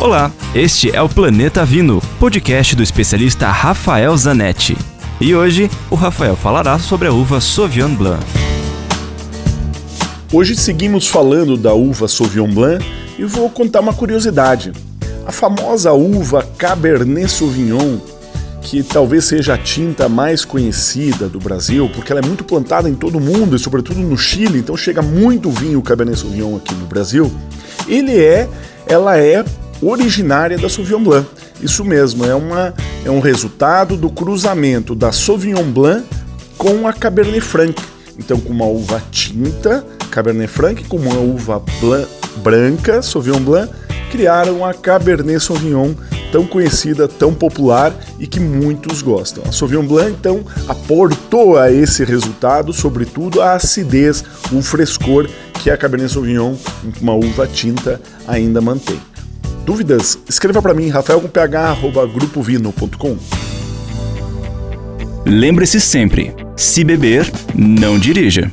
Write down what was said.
Olá, este é o Planeta Vino, podcast do especialista Rafael Zanetti. E hoje o Rafael falará sobre a uva Sauvignon Blanc. Hoje seguimos falando da uva Sauvignon Blanc e vou contar uma curiosidade. A famosa uva Cabernet Sauvignon, que talvez seja a tinta mais conhecida do Brasil, porque ela é muito plantada em todo o mundo e sobretudo no Chile, então chega muito vinho Cabernet Sauvignon aqui no Brasil. Ele é, ela é originária da Sauvignon Blanc. Isso mesmo, é, uma, é um resultado do cruzamento da Sauvignon Blanc com a Cabernet Franc. Então, com uma uva tinta, Cabernet Franc, com uma uva branca, Sauvignon Blanc, criaram a Cabernet Sauvignon, tão conhecida, tão popular e que muitos gostam. A Sauvignon Blanc, então, aportou a esse resultado, sobretudo, a acidez, o frescor que a Cabernet Sauvignon, uma uva tinta, ainda mantém. Dúvidas? Escreva para mim, rafael.ph@grupovino.com. Lembre-se sempre: se beber, não dirija.